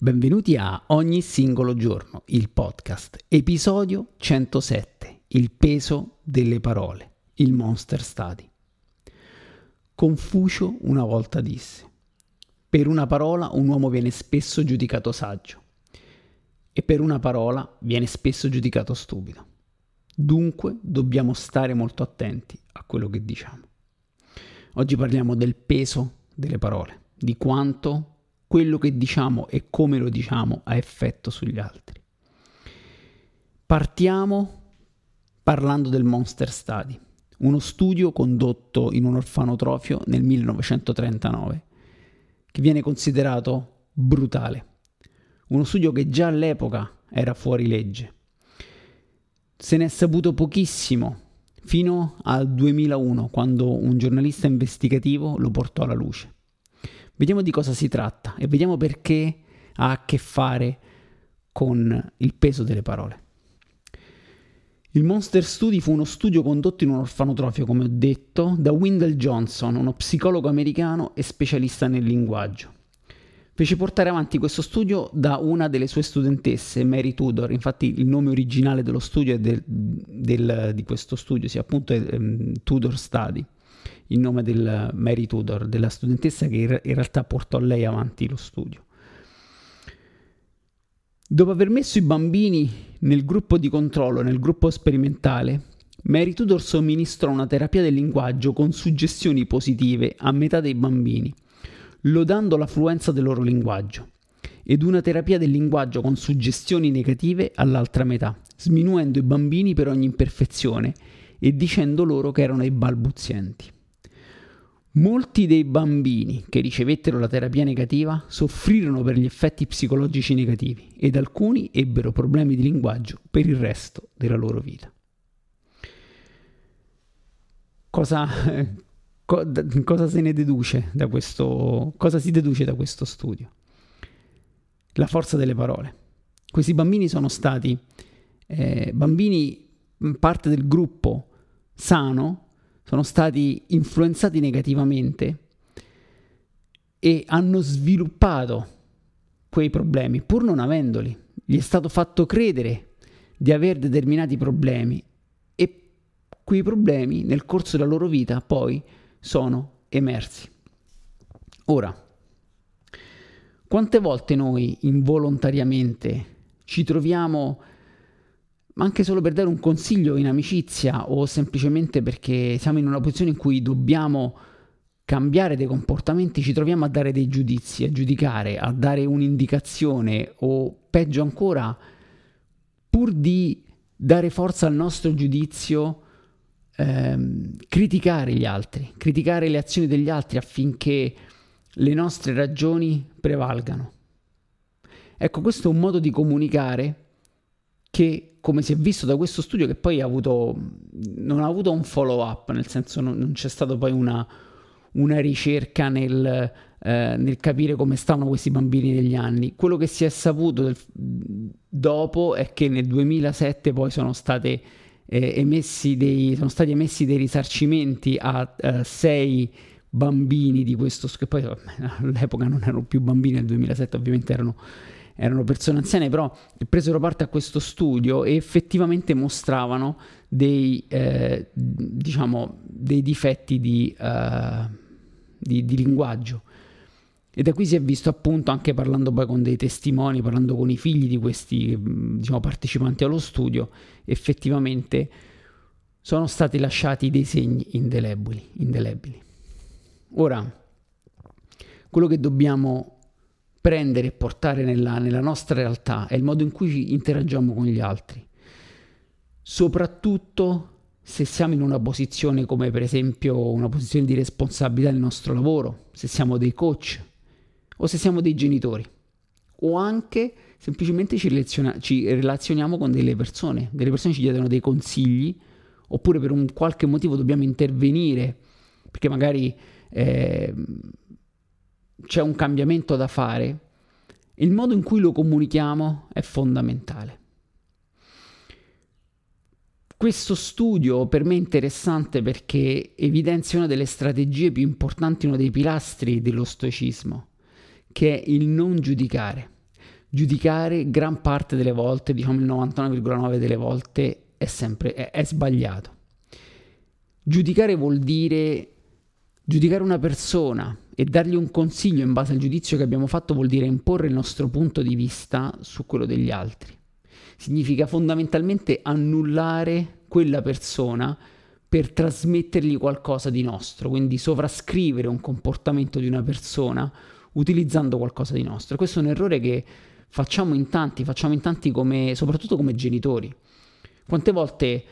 Benvenuti a Ogni singolo giorno, il podcast, episodio 107, il peso delle parole, il Monster Study. Confucio una volta disse, per una parola un uomo viene spesso giudicato saggio e per una parola viene spesso giudicato stupido. Dunque dobbiamo stare molto attenti a quello che diciamo. Oggi parliamo del peso delle parole, di quanto quello che diciamo e come lo diciamo ha effetto sugli altri. Partiamo parlando del Monster Study, uno studio condotto in un orfanotrofio nel 1939, che viene considerato brutale. Uno studio che già all'epoca era fuori legge. Se ne è saputo pochissimo fino al 2001, quando un giornalista investigativo lo portò alla luce. Vediamo di cosa si tratta e vediamo perché ha a che fare con il peso delle parole. Il Monster Study fu uno studio condotto in un orfanotrofio, come ho detto, da Wendell Johnson, uno psicologo americano e specialista nel linguaggio. Fece portare avanti questo studio da una delle sue studentesse, Mary Tudor. Infatti il nome originale dello studio del, del, di questo studio, sia appunto um, Tudor Study il nome del Mary Tudor, della studentessa che in realtà portò lei avanti lo studio. Dopo aver messo i bambini nel gruppo di controllo, nel gruppo sperimentale, Mary Tudor somministrò una terapia del linguaggio con suggestioni positive a metà dei bambini, lodando la fluenza del loro linguaggio, ed una terapia del linguaggio con suggestioni negative all'altra metà, sminuendo i bambini per ogni imperfezione e dicendo loro che erano i balbuzienti. Molti dei bambini che ricevettero la terapia negativa soffrirono per gli effetti psicologici negativi ed alcuni ebbero problemi di linguaggio per il resto della loro vita. Cosa, co, cosa se ne deduce da questo, cosa si deduce da questo studio? La forza delle parole. Questi bambini sono stati eh, bambini parte del gruppo sano sono stati influenzati negativamente e hanno sviluppato quei problemi pur non avendoli. Gli è stato fatto credere di avere determinati problemi e quei problemi nel corso della loro vita poi sono emersi. Ora, quante volte noi involontariamente ci troviamo ma anche solo per dare un consiglio in amicizia o semplicemente perché siamo in una posizione in cui dobbiamo cambiare dei comportamenti, ci troviamo a dare dei giudizi, a giudicare, a dare un'indicazione o peggio ancora, pur di dare forza al nostro giudizio, ehm, criticare gli altri, criticare le azioni degli altri affinché le nostre ragioni prevalgano. Ecco, questo è un modo di comunicare che come si è visto da questo studio che poi ha avuto, non ha avuto un follow up, nel senso non, non c'è stata poi una, una ricerca nel, eh, nel, capire come stavano questi bambini negli anni. Quello che si è saputo del, dopo è che nel 2007 poi sono, state, eh, emessi dei, sono stati emessi dei risarcimenti a eh, sei bambini di questo, che poi all'epoca non erano più bambini, nel 2007 ovviamente erano erano persone anziane, però presero parte a questo studio e effettivamente mostravano dei, eh, diciamo, dei difetti di, uh, di, di, linguaggio. E da qui si è visto appunto, anche parlando poi con dei testimoni, parlando con i figli di questi diciamo, partecipanti allo studio, effettivamente sono stati lasciati dei segni indelebili. indelebili. Ora, quello che dobbiamo prendere e portare nella, nella nostra realtà, è il modo in cui interagiamo con gli altri. Soprattutto se siamo in una posizione come per esempio una posizione di responsabilità nel nostro lavoro, se siamo dei coach o se siamo dei genitori, o anche semplicemente ci, relaziona- ci relazioniamo con delle persone, delle persone ci chiedono dei consigli, oppure per un qualche motivo dobbiamo intervenire, perché magari eh, c'è un cambiamento da fare, il modo in cui lo comunichiamo è fondamentale. Questo studio per me è interessante perché evidenzia una delle strategie più importanti, uno dei pilastri dello stoicismo, che è il non giudicare. Giudicare gran parte delle volte, diciamo il 99,9 delle volte, è sempre è, è sbagliato. Giudicare vuol dire giudicare una persona e dargli un consiglio in base al giudizio che abbiamo fatto vuol dire imporre il nostro punto di vista su quello degli altri significa fondamentalmente annullare quella persona per trasmettergli qualcosa di nostro, quindi sovrascrivere un comportamento di una persona utilizzando qualcosa di nostro. Questo è un errore che facciamo in tanti, facciamo in tanti come, soprattutto come genitori. Quante volte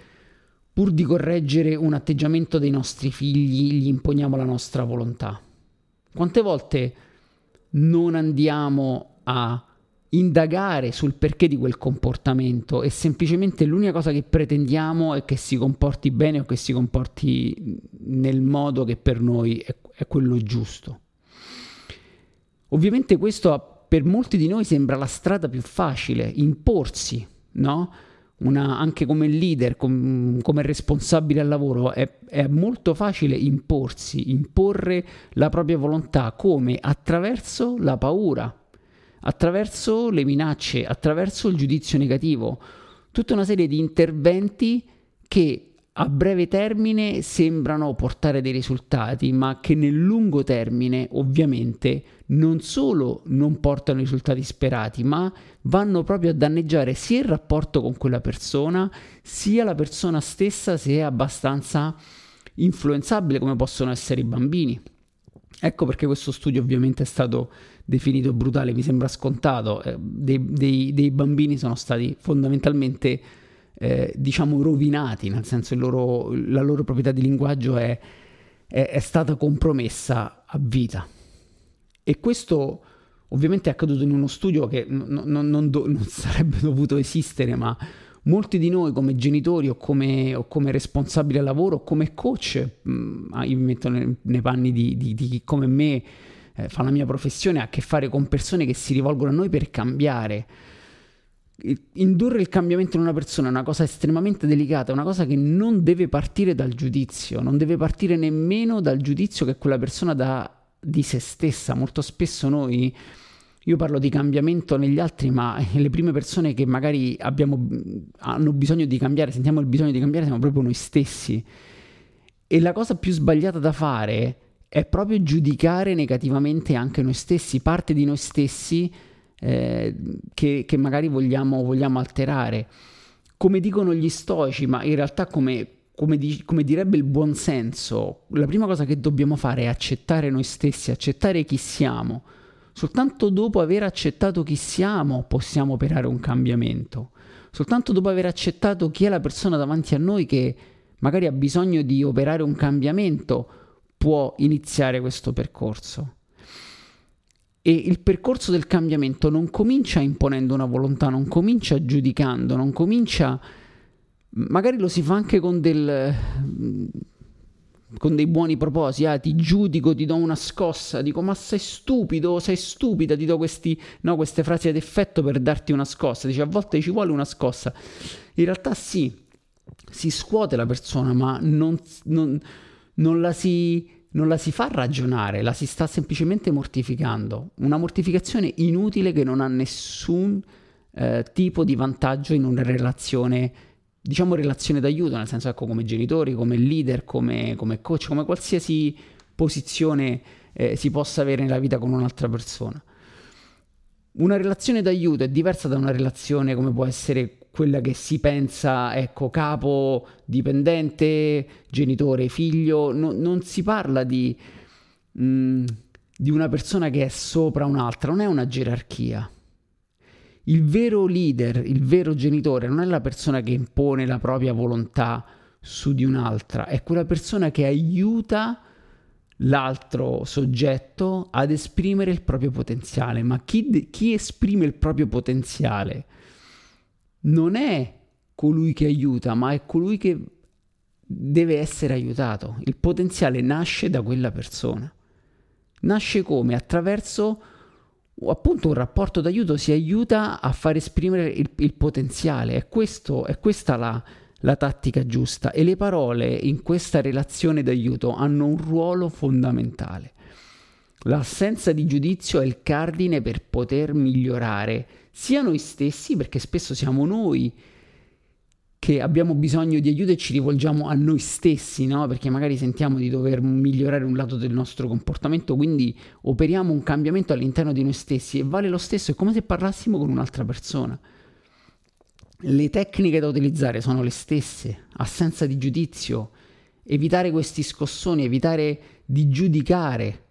pur di correggere un atteggiamento dei nostri figli gli imponiamo la nostra volontà? Quante volte non andiamo a indagare sul perché di quel comportamento e semplicemente l'unica cosa che pretendiamo è che si comporti bene o che si comporti nel modo che per noi è, è quello giusto. Ovviamente questo per molti di noi sembra la strada più facile, imporsi, no? Una, anche come leader, com, come responsabile al lavoro, è, è molto facile imporsi, imporre la propria volontà come? Attraverso la paura, attraverso le minacce, attraverso il giudizio negativo, tutta una serie di interventi che a breve termine sembrano portare dei risultati, ma che nel lungo termine ovviamente non solo non portano i risultati sperati, ma vanno proprio a danneggiare sia il rapporto con quella persona, sia la persona stessa se è abbastanza influenzabile come possono essere i bambini. Ecco perché questo studio ovviamente è stato definito brutale, mi sembra scontato, eh, dei, dei, dei, bambini sono stati fondamentalmente, eh, diciamo, rovinati, nel senso loro, la loro proprietà di linguaggio è, è, è stata compromessa a vita. E questo ovviamente è accaduto in uno studio che non, non, non, do, non sarebbe dovuto esistere, ma molti di noi come genitori o come, o come responsabili al lavoro o come coach, mh, mm, ah, io mi metto nei, nei panni di, di, di, chi come me eh, fa la mia professione, ha a che fare con persone che si rivolgono a noi per cambiare. Indurre il cambiamento in una persona è una cosa estremamente delicata, è una cosa che non deve partire dal giudizio, non deve partire nemmeno dal giudizio che quella persona dà di se stessa. Molto spesso noi io parlo di cambiamento negli altri, ma le prime persone che magari abbiamo, hanno bisogno di cambiare, sentiamo il bisogno di cambiare, siamo proprio noi stessi. E la cosa più sbagliata da fare è proprio giudicare negativamente anche noi stessi, parte di noi stessi eh, che, che, magari vogliamo, vogliamo, alterare. Come dicono gli stoici, ma in realtà come, come, di, come direbbe il buonsenso, la prima cosa che dobbiamo fare è accettare noi stessi, accettare chi siamo Soltanto dopo aver accettato chi siamo possiamo operare un cambiamento. Soltanto dopo aver accettato chi è la persona davanti a noi che magari ha bisogno di operare un cambiamento può iniziare questo percorso. E il percorso del cambiamento non comincia imponendo una volontà, non comincia giudicando, non comincia... Magari lo si fa anche con del con dei buoni propositi, ah, ti giudico, ti do una scossa, dico ma sei stupido, sei stupida, ti do questi, no, queste frasi ad effetto per darti una scossa, dice a volte ci vuole una scossa, in realtà sì, si scuote la persona, ma non, non, non, la si, non la si fa ragionare, la si sta semplicemente mortificando, una mortificazione inutile che non ha nessun eh, tipo di vantaggio in una relazione diciamo relazione d'aiuto, nel senso ecco come genitori, come leader, come, come coach, come qualsiasi posizione eh, si possa avere nella vita con un'altra persona. Una relazione d'aiuto è diversa da una relazione come può essere quella che si pensa, ecco, capo, dipendente, genitore, figlio, no, non si parla di, mh, mm, di una persona che è sopra un'altra, non è una gerarchia il vero leader, il vero genitore non è la persona che impone la propria volontà su di un'altra, è quella persona che aiuta l'altro soggetto ad esprimere il proprio potenziale, ma chi, chi esprime il proprio potenziale non è colui che aiuta, ma è colui che deve essere aiutato. Il potenziale nasce da quella persona. Nasce come? Attraverso appunto un rapporto d'aiuto, si aiuta a far esprimere il, il potenziale. È, questo, è questa la, la tattica giusta e le parole in questa relazione d'aiuto hanno un ruolo fondamentale. L'assenza di giudizio è il cardine per poter migliorare sia noi stessi, perché spesso siamo noi che abbiamo bisogno di aiuto e ci rivolgiamo a noi stessi, no? Perché magari sentiamo di dover migliorare un lato del nostro comportamento, quindi operiamo un cambiamento all'interno di noi stessi e vale lo stesso, è come se parlassimo con un'altra persona. Le tecniche da utilizzare sono le stesse, assenza di giudizio, evitare questi scossoni, evitare di giudicare,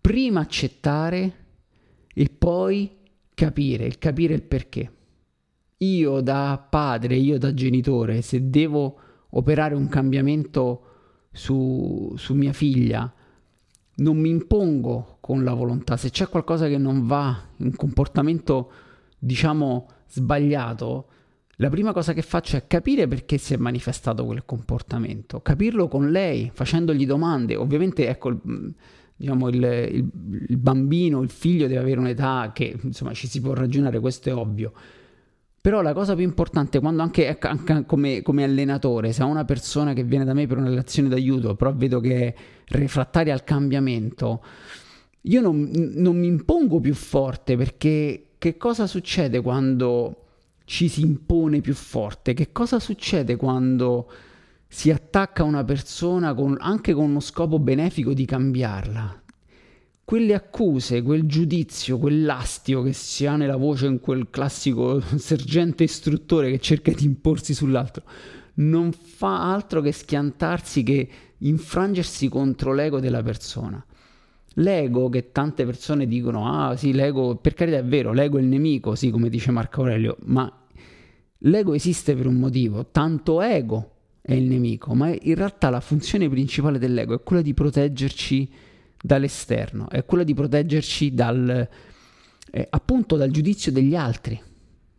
prima accettare e poi capire, capire il perché. Io da padre, io da genitore, se devo operare un cambiamento su, su mia figlia, non mi impongo con la volontà. Se c'è qualcosa che non va, un comportamento, diciamo, sbagliato, la prima cosa che faccio è capire perché si è manifestato quel comportamento, capirlo con lei, facendogli domande. Ovviamente, ecco, diciamo, il, il, il bambino, il figlio deve avere un'età che, insomma, ci si può ragionare, questo è ovvio. Però la cosa più importante, quando anche, ecco, anche come, come, allenatore, se ho una persona che viene da me per una relazione d'aiuto, però vedo che è refrattaria al cambiamento, io non, non mi impongo più forte perché che cosa succede quando ci si impone più forte? Che cosa succede quando si attacca una persona con, anche con uno scopo benefico di cambiarla? Quelle accuse, quel giudizio, quell'astio che si ha nella voce in quel classico sergente istruttore che cerca di imporsi sull'altro, non fa altro che schiantarsi, che infrangersi contro l'ego della persona. L'ego, che tante persone dicono, ah sì, l'ego, per carità è vero, l'ego è il nemico, sì, come dice Marco Aurelio, ma l'ego esiste per un motivo, tanto ego è il nemico, ma in realtà la funzione principale dell'ego è quella di proteggerci dall'esterno, è quella di proteggerci dal, eh, appunto dal giudizio degli altri.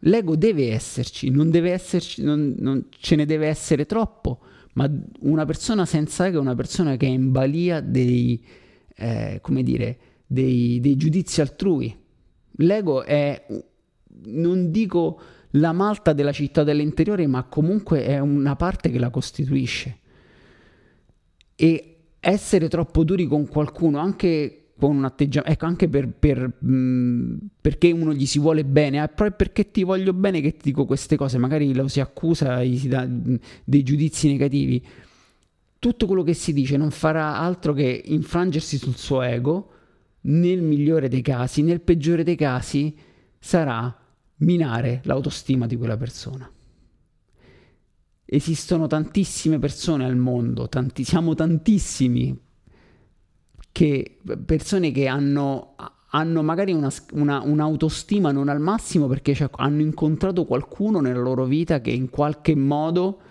L'ego deve esserci, non deve esserci, non, non ce ne deve essere troppo, ma una persona senza ego è una persona che è in balia dei eh, come dire, dei, dei giudizi altrui. L'ego è, non dico la malta della città dell'interiore, ma comunque è una parte che la costituisce. E essere troppo duri con qualcuno, anche con un atteggiamento, ecco, anche per, per, mh, perché uno gli si vuole bene, è proprio perché ti voglio bene che ti dico queste cose, magari lo si accusa, gli si dà dei giudizi negativi tutto quello che si dice non farà altro che infrangersi sul suo ego, nel migliore dei casi, nel peggiore dei casi sarà minare l'autostima di quella persona. Esistono tantissime persone al mondo, tanti, siamo tantissimi, che, persone che hanno, hanno magari una, una, un'autostima non al massimo perché hanno incontrato qualcuno nella loro vita che in qualche modo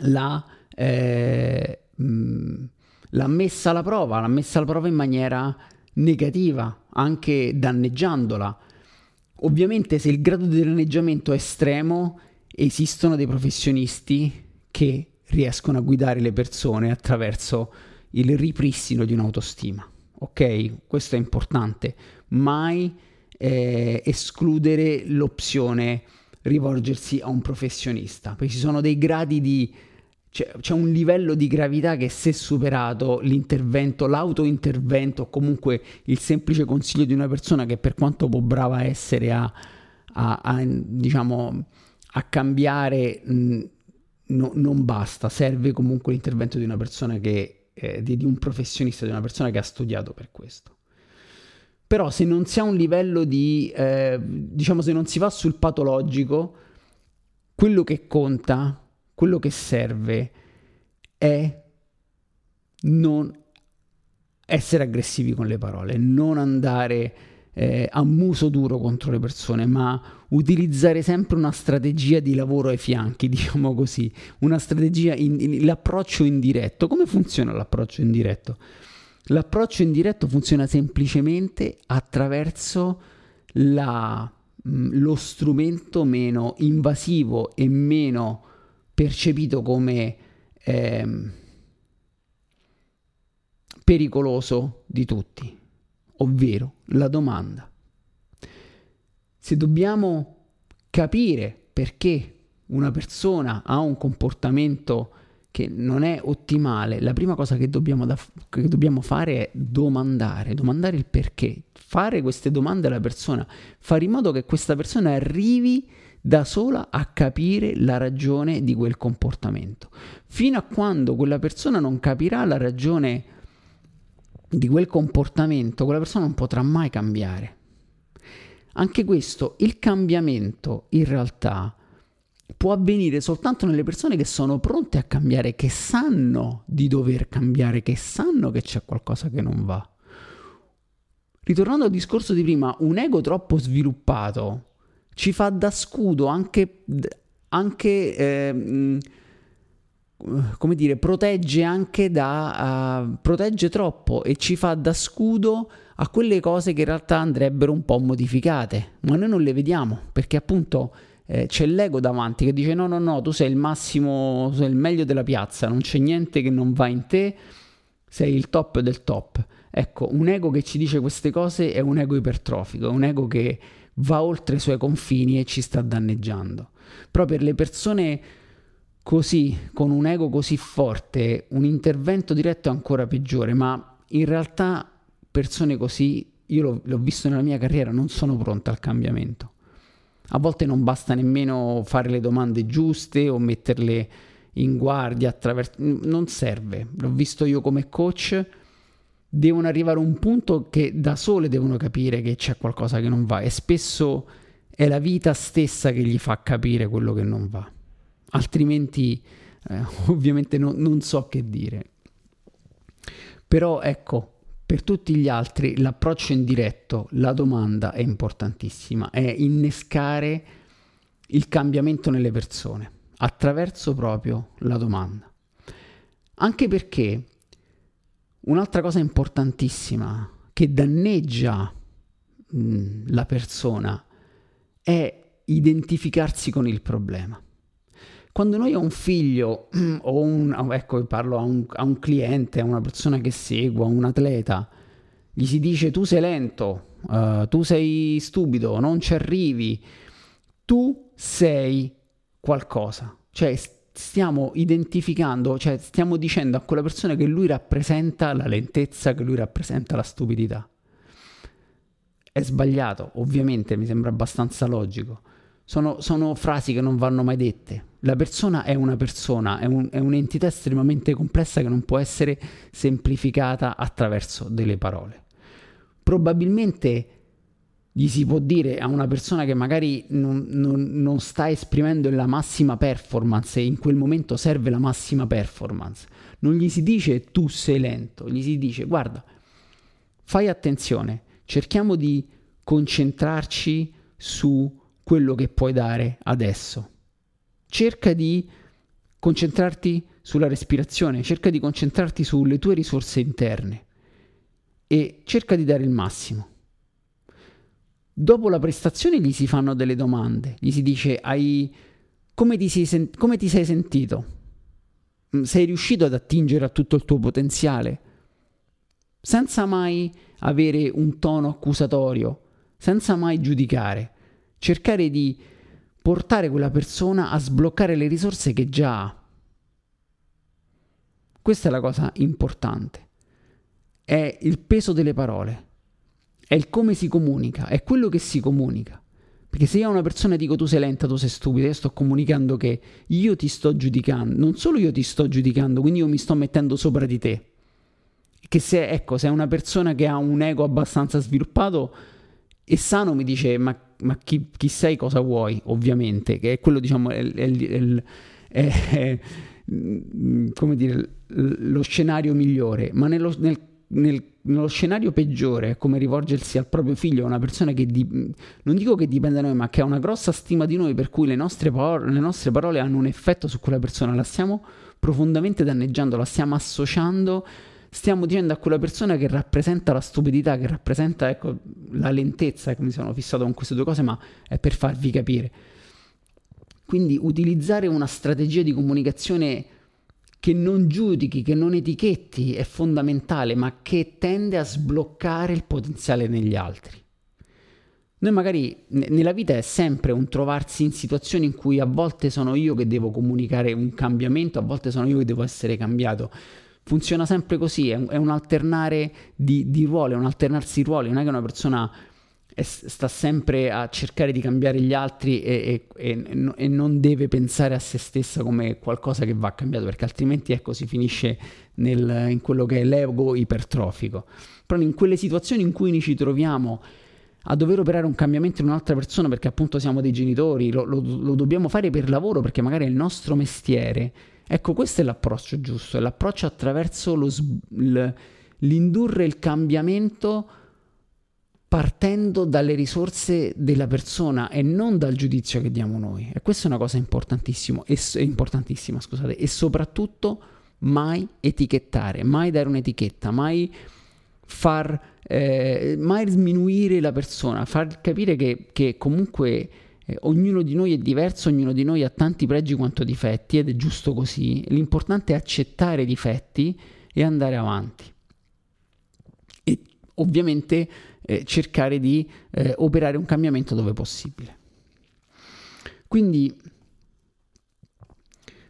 l'ha eh, l'ha messa alla prova, l'ha messa alla prova in maniera negativa, anche danneggiandola. Ovviamente se il grado di danneggiamento è estremo, esistono dei professionisti che riescono a guidare le persone attraverso il ripristino di un'autostima. Ok? Questo è importante. Mai eh, escludere l'opzione rivolgersi a un professionista, perché ci sono dei gradi di c'è, c'è, un livello di gravità che se superato l'intervento, l'autointervento o comunque il semplice consiglio di una persona che per quanto può brava essere a, a, a diciamo, a cambiare mh, no, non basta, serve comunque l'intervento di una persona che, eh, di, di un professionista, di una persona che ha studiato per questo. Però se non si ha un livello di, eh, diciamo se non si va sul patologico, quello che conta quello che serve è non essere aggressivi con le parole, non andare eh, a muso duro contro le persone, ma utilizzare sempre una strategia di lavoro ai fianchi, diciamo così, una strategia, in, in, l'approccio indiretto. Come funziona l'approccio indiretto? L'approccio indiretto funziona semplicemente attraverso la, mh, lo strumento meno invasivo e meno percepito come eh, pericoloso di tutti, ovvero la domanda. Se dobbiamo capire perché una persona ha un comportamento che non è ottimale, la prima cosa che dobbiamo, da, che dobbiamo, fare è domandare, domandare il perché, fare queste domande alla persona, fare in modo che questa persona arrivi da sola a capire la ragione di quel comportamento. Fino a quando quella persona non capirà la ragione di quel comportamento, quella persona non potrà mai cambiare. Anche questo, il cambiamento in realtà può avvenire soltanto nelle persone che sono pronte a cambiare, che sanno di dover cambiare, che sanno che c'è qualcosa che non va. Ritornando al discorso di prima, un ego troppo sviluppato ci fa da scudo anche, anche eh, come dire, protegge anche da, uh, protegge troppo e ci fa da scudo a quelle cose che in realtà andrebbero un po' modificate, ma noi non le vediamo perché appunto eh, c'è l'ego davanti che dice no no no, tu sei il massimo, sei il meglio della piazza, non c'è niente che non va in te, sei il top del top. Ecco, un ego che ci dice queste cose è un ego ipertrofico, è un ego che va oltre i suoi confini e ci sta danneggiando. Però per le persone così, con un ego così forte, un intervento diretto è ancora peggiore, ma in realtà persone così, io l'ho, l'ho visto nella mia carriera, non sono pronte al cambiamento. A volte non basta nemmeno fare le domande giuste o metterle in guardia attraverso... Non serve. L'ho visto io come coach. Devono arrivare a un punto che da sole devono capire che c'è qualcosa che non va e spesso è la vita stessa che gli fa capire quello che non va altrimenti eh, ovviamente no, non so che dire. Però ecco, per tutti gli altri l'approccio indiretto, la domanda è importantissima, è innescare il cambiamento nelle persone attraverso proprio la domanda. Anche perché un'altra cosa importantissima che danneggia mh, la persona è identificarsi con il problema. Quando noi a un figlio o un, ecco, parlo a un, a un cliente, a una persona che seguo, a un atleta, gli si dice tu sei lento, uh, tu sei stupido, non ci arrivi, tu sei qualcosa. Cioè stiamo identificando, cioè stiamo dicendo a quella persona che lui rappresenta la lentezza, che lui rappresenta la stupidità. È sbagliato, ovviamente, mi sembra abbastanza logico. Sono, sono frasi che non vanno mai dette. La persona è una persona, è, un, è un'entità estremamente complessa che non può essere semplificata attraverso delle parole. Probabilmente gli si può dire a una persona che magari non, non, non, sta esprimendo la massima performance e in quel momento serve la massima performance, non gli si dice tu sei lento, gli si dice guarda, fai attenzione, cerchiamo di concentrarci su quello che puoi dare adesso. Cerca di concentrarti sulla respirazione, cerca di concentrarti sulle tue risorse interne e cerca di dare il massimo. Dopo la prestazione gli si fanno delle domande, gli si dice hai... come, ti sei, sen... come ti sei sentito? Mm, sei riuscito ad attingere a tutto il tuo potenziale? Senza mai avere un tono accusatorio, senza mai giudicare cercare di portare quella persona a sbloccare le risorse che già ha. Questa è la cosa importante. È il peso delle parole, è il come si comunica, è quello che si comunica. Perché se io a una persona dico tu sei lenta, tu sei stupida, io sto comunicando che io ti sto giudicando, non solo io ti sto giudicando, quindi io mi sto mettendo sopra di te. Che se, ecco, se è una persona che ha un ego abbastanza sviluppato e sano mi dice ma ma chi, chi, sei, cosa vuoi, ovviamente, che è quello, diciamo, è, è, è, come dire, lo scenario migliore, ma nello, nel nel, nello scenario peggiore, come rivolgersi al proprio figlio, a una persona che di, non dico che dipende da noi, ma che ha una grossa stima di noi, per cui le nostre, parole, le nostre parole hanno un effetto su quella persona, la stiamo profondamente danneggiando, la stiamo associando, stiamo dicendo a quella persona che rappresenta la stupidità, che rappresenta ecco, la lentezza, che mi sono fissato con queste due cose, ma è per farvi capire. Quindi utilizzare una strategia di comunicazione che non giudichi, che non etichetti è fondamentale, ma che tende a sbloccare il potenziale negli altri. Noi magari nella vita è sempre un trovarsi in situazioni in cui a volte sono io che devo comunicare un cambiamento, a volte sono io che devo essere cambiato. Funziona sempre così, è un, è un alternare di, di ruoli, è un alternarsi ruoli, non è che una persona sta sempre a cercare di cambiare gli altri e, e, e, e, non deve pensare a se stessa come qualcosa che va cambiato, perché altrimenti ecco, si finisce nel, in quello che è l'ego ipertrofico. Però in quelle situazioni in cui noi ci troviamo a dover operare un cambiamento in un'altra persona perché appunto siamo dei genitori, lo, lo, lo dobbiamo fare per lavoro perché magari è il nostro mestiere, ecco questo è l'approccio giusto, è l'approccio attraverso lo, l'indurre il cambiamento partendo dalle risorse della persona e non dal giudizio che diamo noi. E questa è una cosa importantissima, e, importantissima scusate, e soprattutto mai etichettare, mai dare un'etichetta, mai far eh, mai sminuire la persona, far capire che, che comunque eh, ognuno di noi è diverso, ognuno di noi ha tanti pregi quanto difetti ed è giusto così. L'importante è accettare i difetti e andare avanti. E ovviamente eh, cercare di eh, operare un cambiamento dove possibile. Quindi,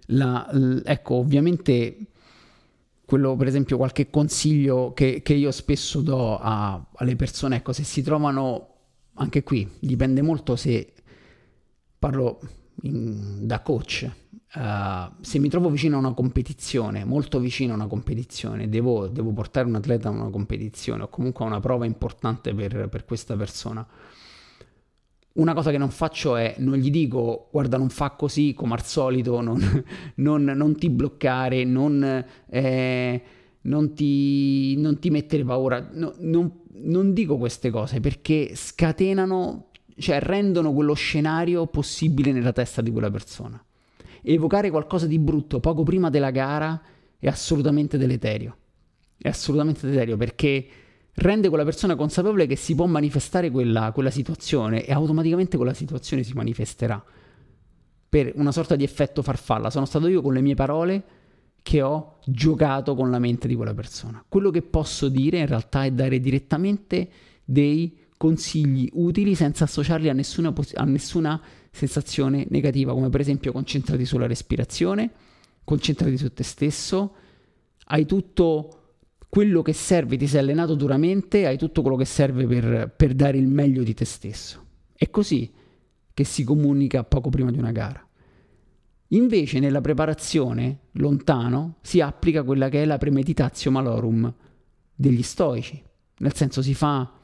la, l, ecco, ovviamente quello per esempio qualche consiglio che, che io spesso do a, alle persone, ecco, se si trovano anche qui, dipende molto se parlo in, da coach, Uh, se mi trovo vicino a una competizione, molto vicino a una competizione, devo, devo, portare un atleta a una competizione o comunque a una prova importante per, per, questa persona. Una cosa che non faccio è, non gli dico, guarda, non fa così come al solito, non, non, non ti bloccare, non, eh, non, ti, non, ti, mettere paura. No, non dico queste cose perché scatenano, cioè rendono quello scenario possibile nella testa di quella persona evocare qualcosa di brutto poco prima della gara è assolutamente deleterio. È assolutamente deleterio perché rende quella persona consapevole che si può manifestare quella, quella situazione e automaticamente quella situazione si manifesterà per una sorta di effetto farfalla. Sono stato io con le mie parole che ho giocato con la mente di quella persona. Quello che posso dire in realtà è dare direttamente dei consigli utili senza associarli a nessuna, a nessuna sensazione negativa, come per esempio concentrati sulla respirazione, concentrati su te stesso, hai tutto quello che serve, ti sei allenato duramente, hai tutto quello che serve per, per dare il meglio di te stesso. È così che si comunica poco prima di una gara. Invece nella preparazione, lontano, si applica quella che è la premeditatio malorum degli stoici, nel senso si fa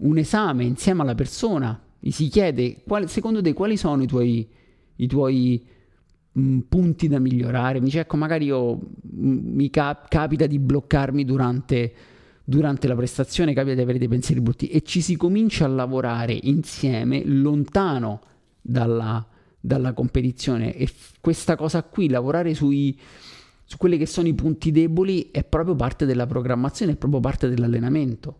un esame insieme alla persona gli si chiede quali, secondo te quali sono i tuoi, i tuoi mh, mm, punti da migliorare. Mi dice ecco magari io mh, mm, mi cap- capita di bloccarmi durante, durante la prestazione, capita di avere dei pensieri brutti. E ci si comincia a lavorare insieme lontano dalla, dalla competizione. E f- questa cosa qui, lavorare sui, su quelli che sono i punti deboli è proprio parte della programmazione, è proprio parte dell'allenamento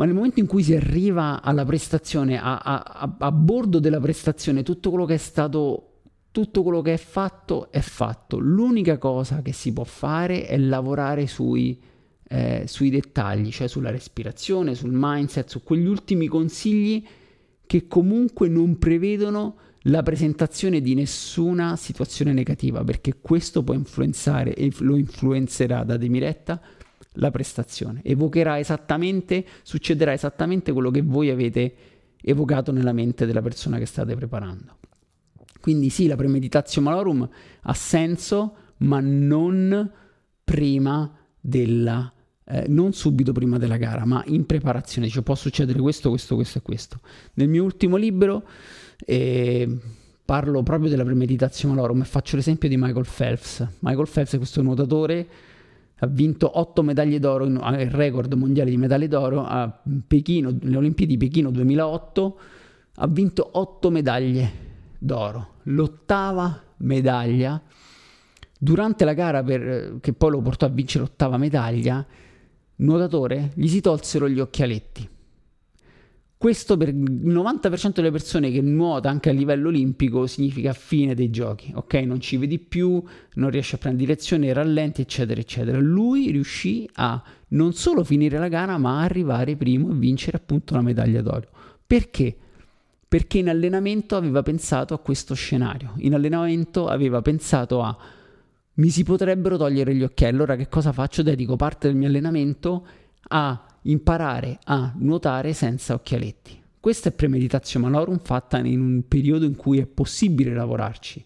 ma nel momento in cui si arriva alla prestazione, a, a, a, bordo della prestazione, tutto quello che è stato, tutto quello che è fatto è fatto. L'unica cosa che si può fare è lavorare sui, eh, sui dettagli, cioè sulla respirazione, sul mindset, su quegli ultimi consigli che comunque non prevedono la presentazione di nessuna situazione negativa, perché questo può influenzare e lo influenzerà da Demiretta la prestazione. Evocherà esattamente, succederà esattamente quello che voi avete evocato nella mente della persona che state preparando. Quindi sì, la premeditatio malorum ha senso, ma non prima della eh, non subito prima della gara, ma in preparazione, cioè può succedere questo, questo, questo e questo. Nel mio ultimo libro eh, parlo proprio della premeditazione malorum e faccio l'esempio di Michael Phelps. Michael Phelps è questo nuotatore ha vinto 8 medaglie d'oro, il record mondiale di medaglie d'oro a Pechino, le Olimpiadi di Pechino 2008, ha vinto 8 medaglie d'oro, l'ottava medaglia. Durante la gara per, che poi lo portò a vincere l'ottava medaglia, nuotatore, gli si tolsero gli occhialetti questo per il 90% delle persone che nuota anche a livello olimpico significa fine dei giochi, ok? Non ci vedi più, non riesci a prendere direzione, rallenti, eccetera, eccetera. Lui riuscì a non solo finire la gara, ma arrivare primo e vincere appunto la medaglia d'oro. Perché? Perché in allenamento aveva pensato a questo scenario. In allenamento aveva pensato a mi si potrebbero togliere gli occhiali, allora che cosa faccio? Dedico parte del mio allenamento a imparare a nuotare senza occhialetti. Questa è premeditazione malorum fatta in un periodo in cui è possibile lavorarci,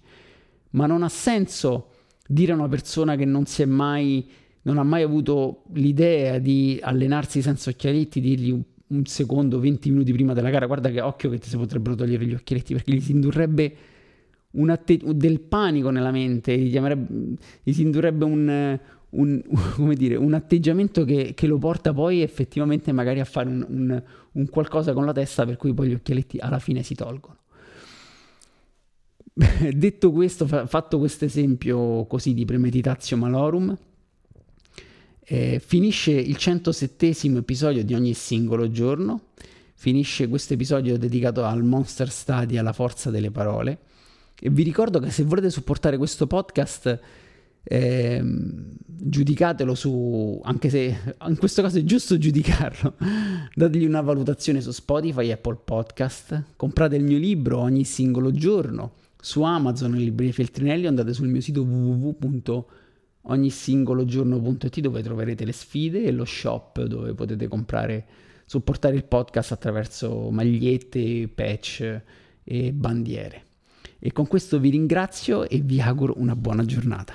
ma non ha senso dire a una persona che non si è mai, non ha mai avuto l'idea di allenarsi senza occhialetti, dirgli un, un secondo, 20 minuti prima della gara, guarda che occhio che ti si potrebbero togliere gli occhialetti perché gli si indurrebbe atte- del panico nella mente, gli, gli si indurrebbe un, un, dire, un atteggiamento che, che, lo porta poi effettivamente magari a fare un, un, un, qualcosa con la testa per cui poi gli occhialetti alla fine si tolgono. Detto questo, fa, fatto questo esempio così di premeditatio malorum, eh, finisce il 107 episodio di ogni singolo giorno, finisce questo episodio dedicato al Monster Study, alla forza delle parole, e vi ricordo che se volete supportare questo podcast eh, giudicatelo su, anche se in questo caso è giusto giudicarlo, dategli una valutazione su Spotify, Apple Podcast, comprate il mio libro ogni singolo giorno, su Amazon, il libro di Feltrinelli, andate sul mio sito www.ognisingologiorno.it dove troverete le sfide e lo shop dove potete comprare, supportare il podcast attraverso magliette, patch e bandiere. E con questo vi ringrazio e vi auguro una buona giornata.